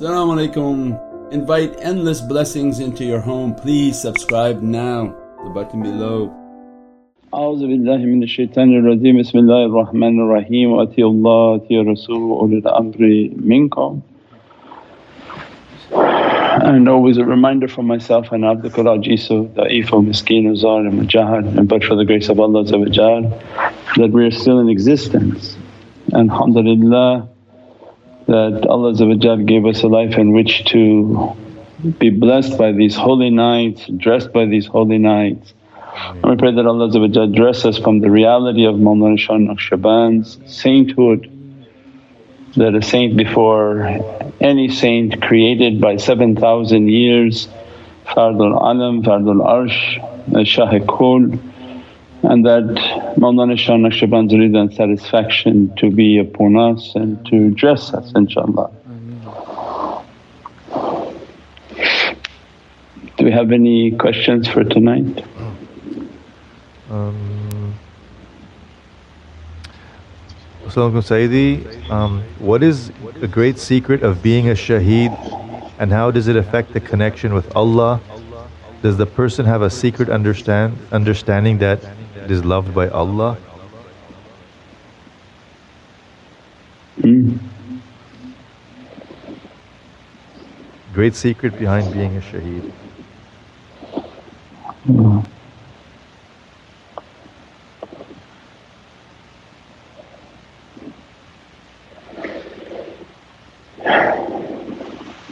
Assalamu alaikum. Invite endless blessings into your home. Please subscribe now, the button below. أعوذ بالله من الشيطان الرجيم بسم الله الرحمن الرحيم وأطيعوا الله وأطيعوا الرسول وأولي الأمر منكم and always a reminder for myself and Abdul Ajizu, Da'iful, Miskeen, Uzar and Mujahid and but for the grace of Allah that we are still in existence. And alhamdulillah that Allah gave us a life in which to be blessed by these holy nights, dressed by these holy nights. And we pray that Allah dress us from the reality of Mawlana Shah Naqshband's sainthood that a saint before any saint created by 7,000 years, Fardul Alam, Fardul Arsh, Shah Kul and that Mawlana Shah satisfaction to be upon us and to dress us inshaAllah. Do we have any questions for tonight? Um, Sayyidi, um, what is the great secret of being a shaheed and how does it affect the connection with Allah? Does the person have a secret understand understanding that it is loved by Allah? Mm. Great secret behind being a shaheed.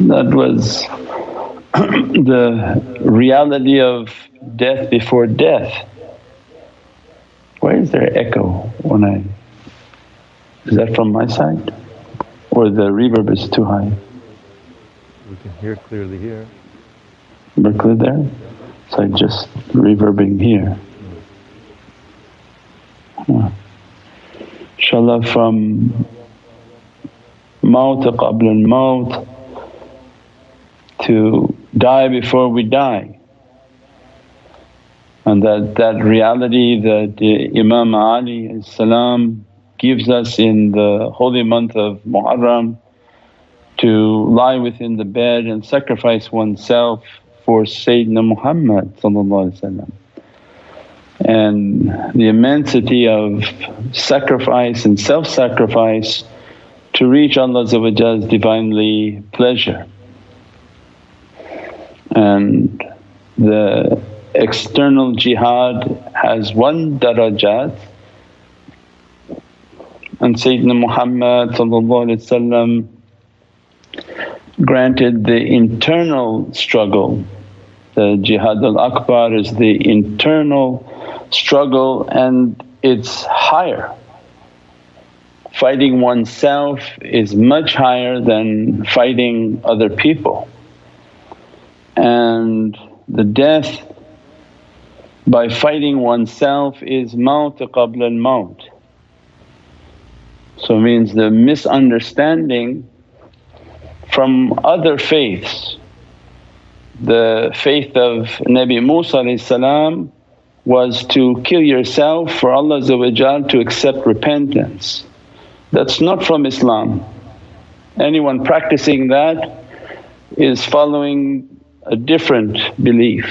That was the reality of death before death. Why is there echo when I… is that from my side or the reverb is too high? We can hear clearly here. We're clear there? So I just reverbing here. Yeah. Inshallah from maut qabl al-maut to die before we die and that, that reality that Imam Ali salam gives us in the holy month of Muharram to lie within the bed and sacrifice oneself for Sayyidina Muhammad and the immensity of sacrifice and self-sacrifice to reach Allah's Divinely pleasure. And the external jihad has one darajat and Sayyidina Muhammad granted the internal struggle. The jihad al-akbar is the internal struggle and it's higher. Fighting oneself is much higher than fighting other people. And the death by fighting oneself is maut qabla al-maut. So means the misunderstanding from other faiths. The faith of Nabi Musa was to kill yourself for Allah to accept repentance. That's not from Islam. Anyone practicing that is following a different belief.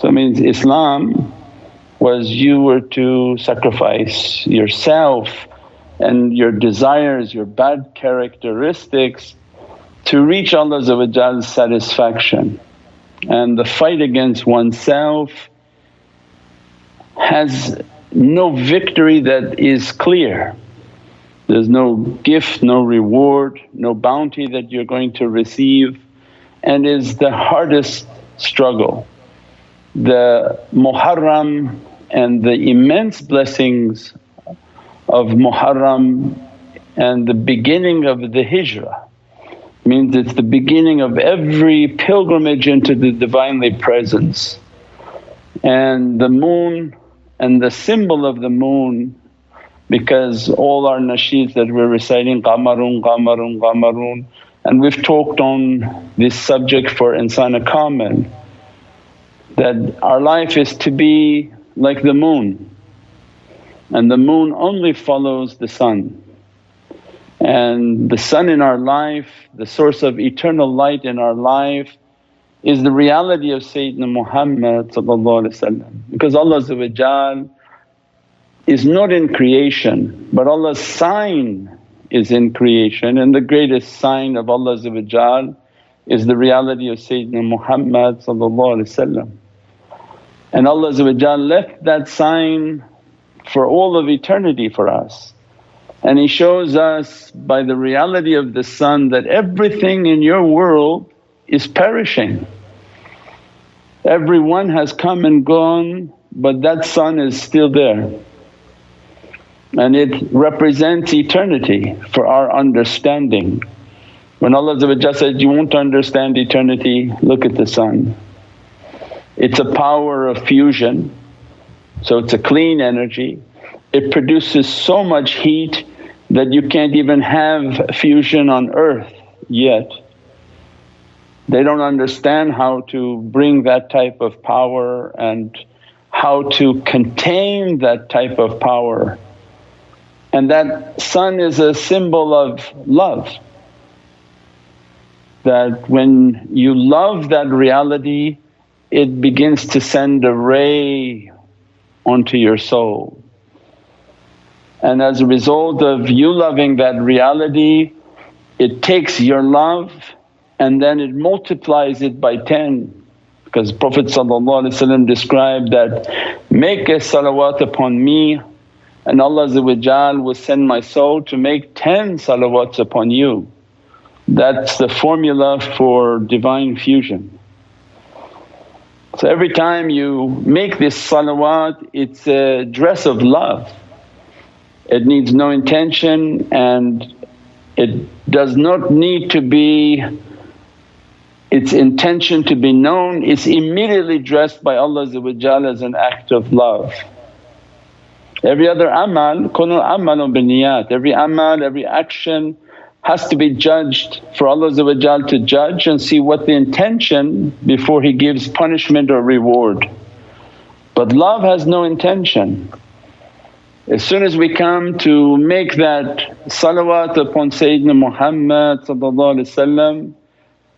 So it means Islam was you were to sacrifice yourself and your desires, your bad characteristics to reach Allah's satisfaction. And the fight against oneself has no victory that is clear. There's no gift, no reward, no bounty that you're going to receive and is the hardest struggle the Muharram and the immense blessings of Muharram and the beginning of the hijrah means it's the beginning of every pilgrimage into the Divinely Presence. And the moon and the symbol of the moon because all our nasheeds that we're reciting qamarun, qamarun, qamarun and we've talked on this subject for insana kamil that our life is to be like the moon. And the moon only follows the sun. And the sun in our life, the source of eternal light in our life is the reality of Sayyidina Muhammad because Allah is not in creation but Allah's sign is in creation. And the greatest sign of Allah is the reality of Sayyidina Muhammad and Allah left that sign for all of eternity for us. And He shows us by the reality of the sun that everything in your world is perishing. Everyone has come and gone but that sun is still there and it represents eternity for our understanding. When Allah said, you won't understand eternity, look at the sun. It's a power of fusion, so it's a clean energy. It produces so much heat that you can't even have fusion on earth yet. They don't understand how to bring that type of power and how to contain that type of power. And that sun is a symbol of love. That when you love that reality, it begins to send a ray onto your soul. And as a result of you loving that reality, it takes your love and then it multiplies it by 10 because Prophet described that, make a salawat upon me and Allah will send my soul to make 10 salawats upon you. That's the formula for divine fusion. So every time you make this salawat it's a dress of love. It needs no intention and it does not need to be its intention to be known, it's immediately dressed by Allah as an act of love. Every other amal, kullu amalun biniyat, every amal, every action has to be judged for Allah to judge and see what the intention before He gives punishment or reward. But love has no intention. As soon as we come to make that salawat upon Sayyidina Muhammad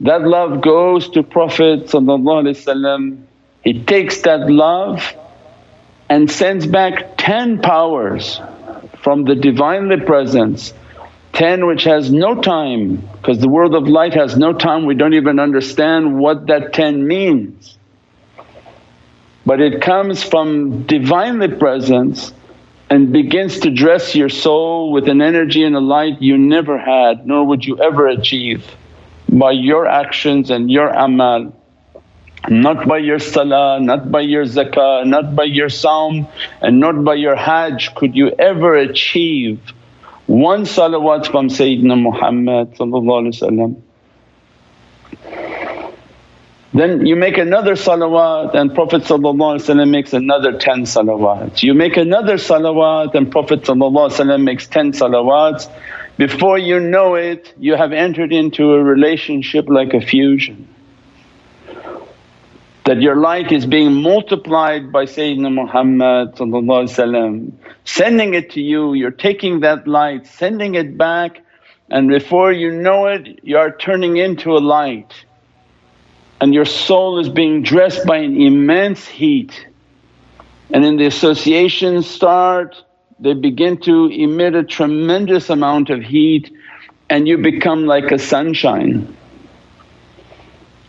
that love goes to Prophet he takes that love and sends back 10 powers from the Divinely Presence 10 which has no time because the world of light has no time, we don't even understand what that 10 means. But it comes from Divinely Presence and begins to dress your soul with an energy and a light you never had nor would you ever achieve by your actions and your amal. Not by your salah, not by your zakah, not by your saum and not by your hajj could you ever achieve one salawat from Sayyidina Muhammad then you make another salawat and Prophet makes another 10 salawats. You make another salawat and Prophet makes 10 salawats. Before you know it you have entered into a relationship like a fusion that your light is being multiplied by Sayyidina Muhammad sending it to you, you're taking that light, sending it back and before you know it you are turning into a light and your soul is being dressed by an immense heat. And in the associations start, they begin to emit a tremendous amount of heat and you become like a sunshine.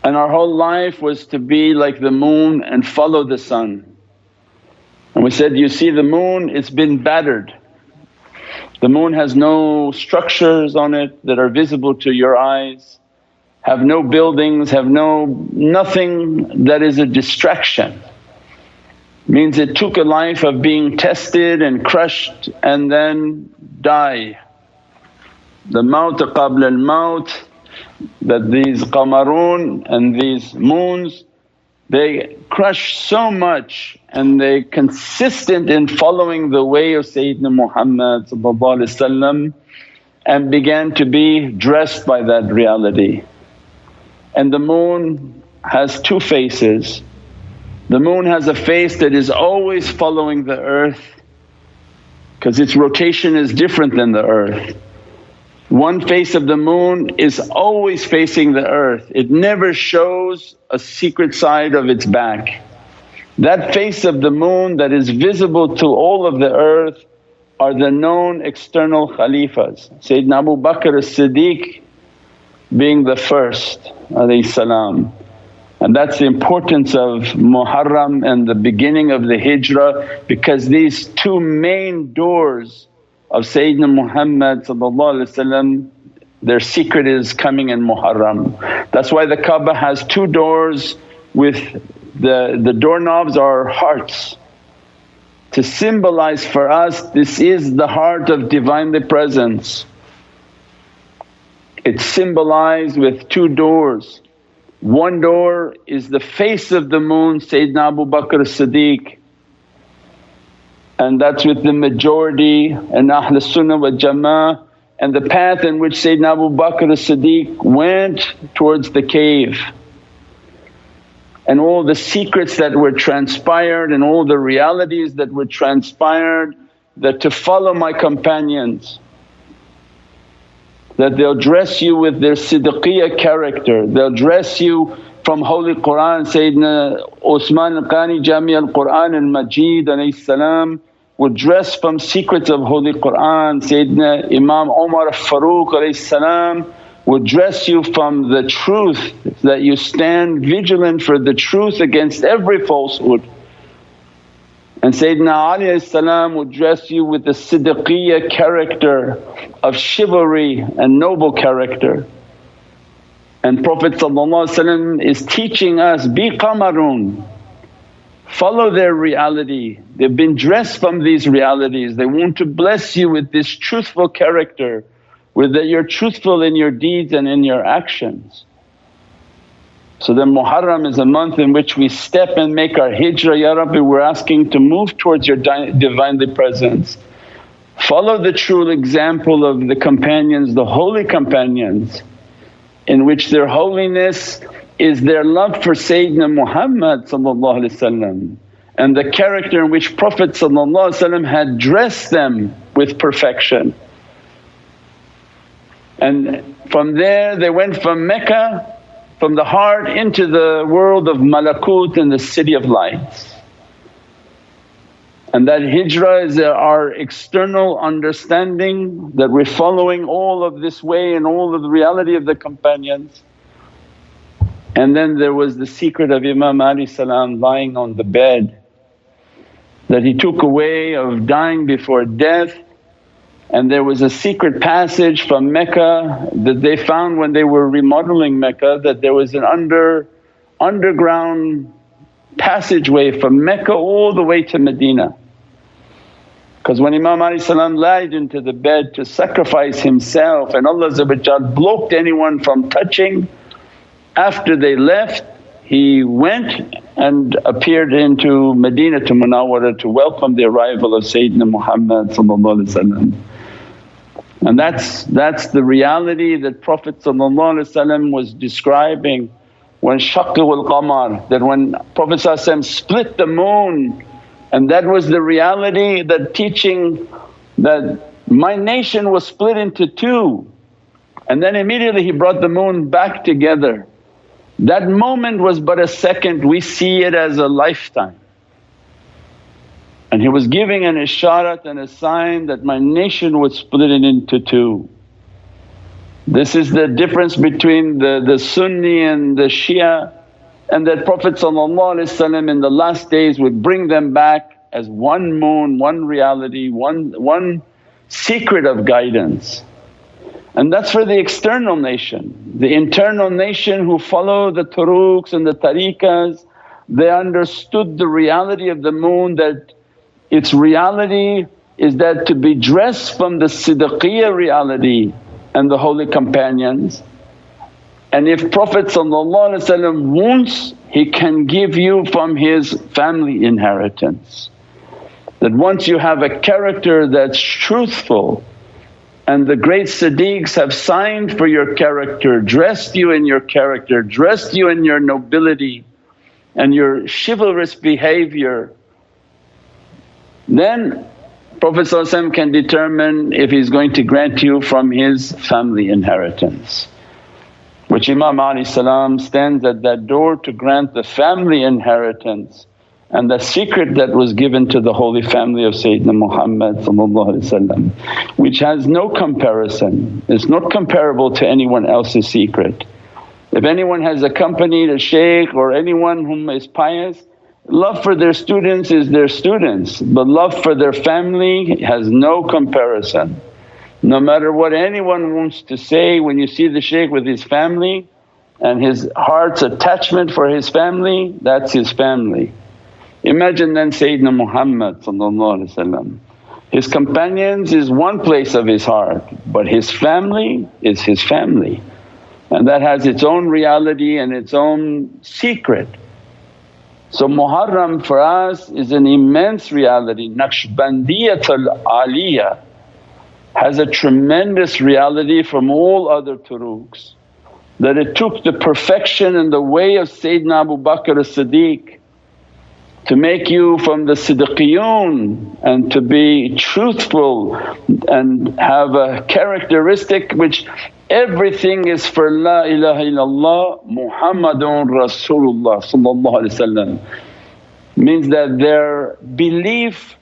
And our whole life was to be like the moon and follow the sun. And we said, you see the moon it's been battered. The moon has no structures on it that are visible to your eyes, have no buildings, have no… nothing that is a distraction. Means it took a life of being tested and crushed and then die. The maut qabla al-maut that these qamarun and these moons they crush so much and they consistent in following the way of Sayyidina Muhammad and began to be dressed by that reality. And the moon has two faces. The moon has a face that is always following the earth because its rotation is different than the earth One face of the moon is always facing the earth, it never shows a secret side of its back. That face of the moon that is visible to all of the earth are the known external khalifas. Sayyidina Abu Bakr as-Siddiq being the first salam. And that's the importance of Muharram and the beginning of the hijrah because these two main doors of Sayyidina Muhammad their secret is coming in Muharram. That's why the Kaaba has two doors with the, the doorknobs are hearts to symbolize for us this is the heart of Divinely Presence. It's symbolized with two doors. One door is the face of the moon Sayyidina Abu Bakr as-Siddiq and that's with the majority and Ahl Sunnah wa Jama'ah and the path in which Sayyidina Abu Bakr as-Siddiq went towards the cave. And all the secrets that were transpired and all the realities that were transpired that to follow my companions. That they'll dress you with their siddiqiyya character, they'll dress you from Holy Qur'an Sayyidina Usman al-Ghani Jami al-Qur'an al-Majid salam would dress from secrets of Holy Qur'an, Sayyidina Imam Umar al-Faruq salam would dress you from the truth that you stand vigilant for the truth against every falsehood. And Sayyidina Ali salam would dress you with the siddiqiyya character of chivalry and noble character. And Prophet is teaching us, be qamarun, follow their reality. They've been dressed from these realities, they want to bless you with this truthful character with that you're truthful in your deeds and in your actions. So then Muharram is a month in which we step and make our hijrah, Ya Rabbi we're asking to move towards your Divinely Presence. Follow the true example of the companions, the holy companions in which their holiness is their love for Sayyidina Muhammad and the character in which Prophet had dressed them with perfection. And from there they went from Mecca, from the heart into the world of malakut and the city of lights. And that hijrah is uh, our external understanding that we're following all of this way and all of the reality of the companions. And then there was the secret of Imam Ali salam lying on the bed that he took away of dying before death and there was a secret passage from Mecca that they found when they were remodeling Mecca that there was an under underground passageway from Mecca all the way to Medina. Because when Imam Ali Salam lied into the bed to sacrifice himself and Allah blocked anyone from touching, after they left he went and appeared into Medina to Munawwara to welcome the arrival of Sayyidina Muhammad and that's, that's the reality that Prophet was describing when shaqqu al-qamar that when Prophet split the moon and that was the reality that teaching that my nation was split into two and then immediately he brought the moon back together. That moment was but a second, we see it as a lifetime. And he was giving an isharat and a sign that my nation was split into two. This is the difference between the, the Sunni and the Shia and that Prophet in the last days would bring them back as one moon, one reality, one, one secret of guidance. And that's for the external nation. The internal nation who follow the turuqs and the tariqas, they understood the reality of the moon that its reality is that to be dressed from the siddiqiyya reality and the holy companions. And if Prophet wants, he can give you from his family inheritance. That once you have a character that's truthful and the great Siddiqs have signed for your character, dressed you in your character, dressed you in your nobility and your chivalrous behaviour then Prophet can determine if he's going to grant you from his family inheritance which Imam Ali stands at that door to grant the family inheritance and the secret that was given to the holy family of Sayyidina Muhammad which has no comparison, it's not comparable to anyone else's secret. If anyone has accompanied a shaykh or anyone whom is pious, love for their students is their students but love for their family has no comparison. No matter what anyone wants to say when you see the shaykh with his family and his heart's attachment for his family, that's his family. Imagine then Sayyidina Muhammad his companions is one place of his heart but his family is his family and that has its own reality and its own secret. So Muharram for us is an immense reality, Naqshbandiyatul Aliyah has a tremendous reality from all other turuqs that it took the perfection and the way of Sayyidina Abu Bakr as-Siddiq to make you from the Siddiqiyun and to be truthful and have a characteristic which everything is for La ilaha illallah Muhammadun Rasulullah means that their belief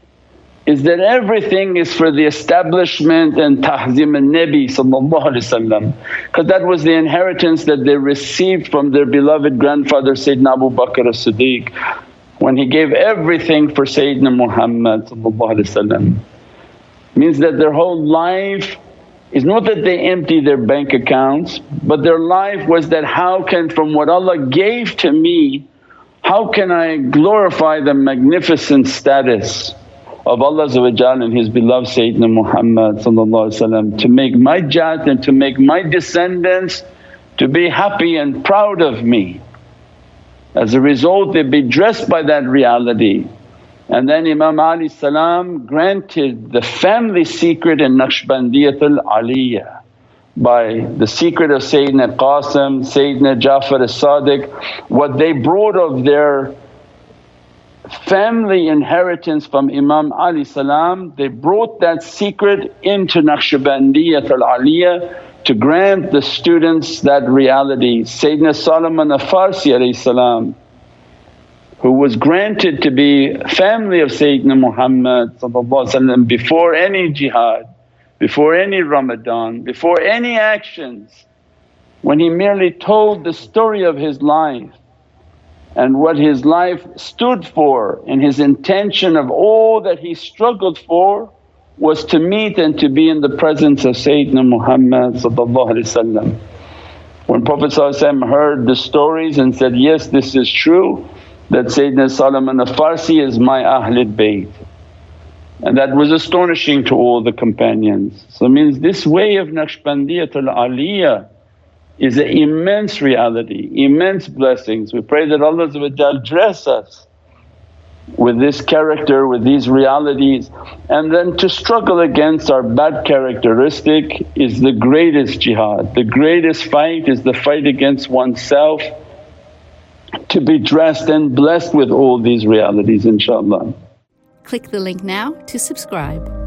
is that everything is for the establishment and tahzim al-Nabi because that was the inheritance that they received from their beloved grandfather Sayyidina Abu Bakr as-Siddiq when he gave everything for Sayyidina Muhammad means that their whole life is not that they empty their bank accounts but their life was that how can from what Allah gave to me how can I glorify the magnificent status of Allah and His beloved Sayyidina Muhammad to make my jat and to make my descendants to be happy and proud of me. As a result they be dressed by that reality. And then Imam Ali salam granted the family secret in Naqshbandiyatul Aliyah by the secret of Sayyidina Qasim, Sayyidina Ja'far as-Sadiq, what they brought of their family inheritance from Imam Ali salam, they brought that secret into Naqshbandiyat al-Aliyah to grant the students that reality. Sayyidina Salman al-Farsi salam who was granted to be family of Sayyidina Muhammad before any jihad, before any Ramadan, before any actions, when he merely told the story of his life and what his life stood for and his intention of all that he struggled for was to meet and to be in the presence of Sayyidina Muhammad When Prophet heard the stories and said, yes this is true that Sayyidina Salman al-Farsi is my Ahlul Bayt and that was astonishing to all the companions. So means this way of Naqshbandiyatul Aliyah is an immense reality, immense blessings. We pray that Allah dress us with this character, with these realities and then to struggle against our bad characteristic is the greatest jihad. The greatest fight is the fight against oneself to be dressed and blessed with all these realities inshaAllah. Click the link now to subscribe.